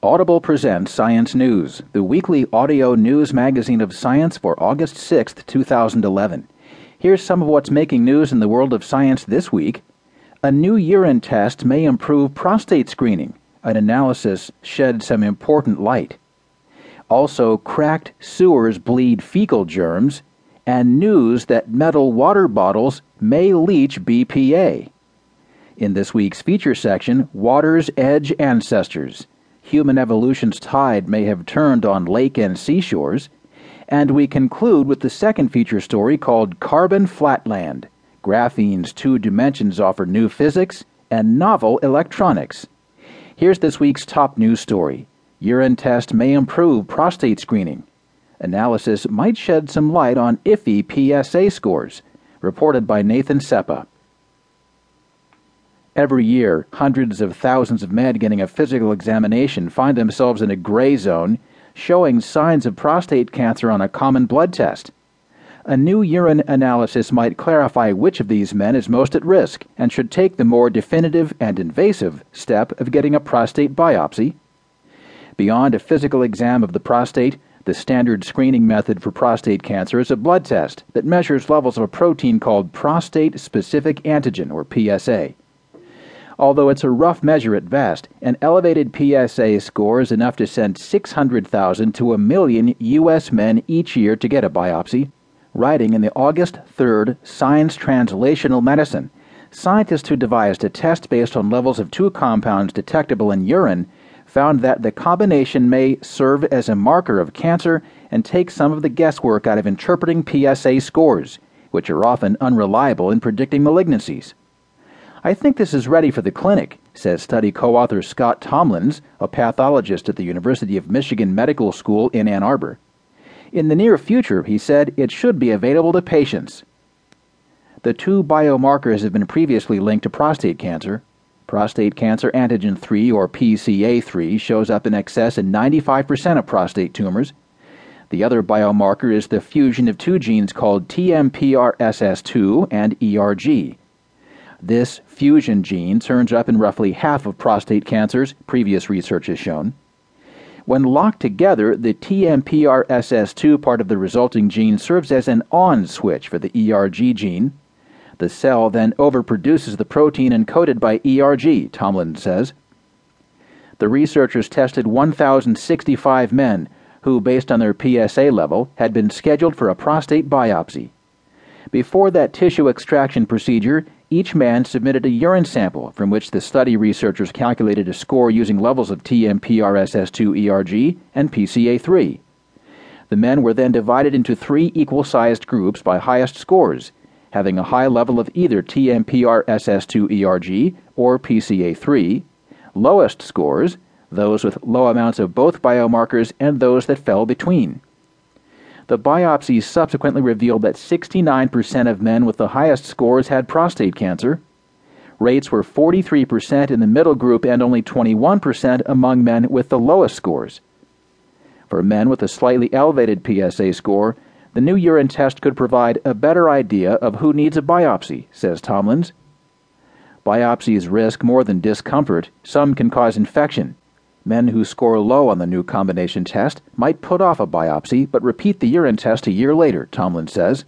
Audible presents Science News, the weekly audio news magazine of science for August 6, 2011. Here's some of what's making news in the world of science this week. A new urine test may improve prostate screening. An analysis shed some important light. Also, cracked sewers bleed fecal germs, and news that metal water bottles may leach BPA. In this week's feature section, Water's Edge Ancestors human evolution's tide may have turned on lake and seashores, and we conclude with the second feature story called Carbon Flatland. Graphene's two dimensions offer new physics and novel electronics. Here's this week's top news story Urine test may improve prostate screening. Analysis might shed some light on iffy PSA scores. Reported by Nathan Seppa. Every year, hundreds of thousands of men getting a physical examination find themselves in a gray zone, showing signs of prostate cancer on a common blood test. A new urine analysis might clarify which of these men is most at risk and should take the more definitive and invasive step of getting a prostate biopsy. Beyond a physical exam of the prostate, the standard screening method for prostate cancer is a blood test that measures levels of a protein called prostate specific antigen, or PSA. Although it's a rough measure at best, an elevated PSA score is enough to send 600,000 to a million U.S. men each year to get a biopsy. Writing in the August 3rd Science Translational Medicine, scientists who devised a test based on levels of two compounds detectable in urine found that the combination may serve as a marker of cancer and take some of the guesswork out of interpreting PSA scores, which are often unreliable in predicting malignancies. I think this is ready for the clinic, says study co author Scott Tomlins, a pathologist at the University of Michigan Medical School in Ann Arbor. In the near future, he said, it should be available to patients. The two biomarkers have been previously linked to prostate cancer. Prostate cancer antigen 3, or PCA3, shows up in excess in 95% of prostate tumors. The other biomarker is the fusion of two genes called TMPRSS2 and ERG. This fusion gene turns up in roughly half of prostate cancers, previous research has shown. When locked together, the TMPRSS2 part of the resulting gene serves as an on switch for the ERG gene. The cell then overproduces the protein encoded by ERG, Tomlins says. The researchers tested 1,065 men who, based on their PSA level, had been scheduled for a prostate biopsy. Before that tissue extraction procedure, each man submitted a urine sample from which the study researchers calculated a score using levels of TMPRSS2 ERG and PCA3. The men were then divided into three equal sized groups by highest scores, having a high level of either TMPRSS2 ERG or PCA3, lowest scores, those with low amounts of both biomarkers, and those that fell between. The biopsies subsequently revealed that 69% of men with the highest scores had prostate cancer. Rates were 43% in the middle group and only 21% among men with the lowest scores. For men with a slightly elevated PSA score, the new urine test could provide a better idea of who needs a biopsy, says Tomlins. Biopsies risk more than discomfort, some can cause infection. Men who score low on the new combination test might put off a biopsy but repeat the urine test a year later, Tomlins says.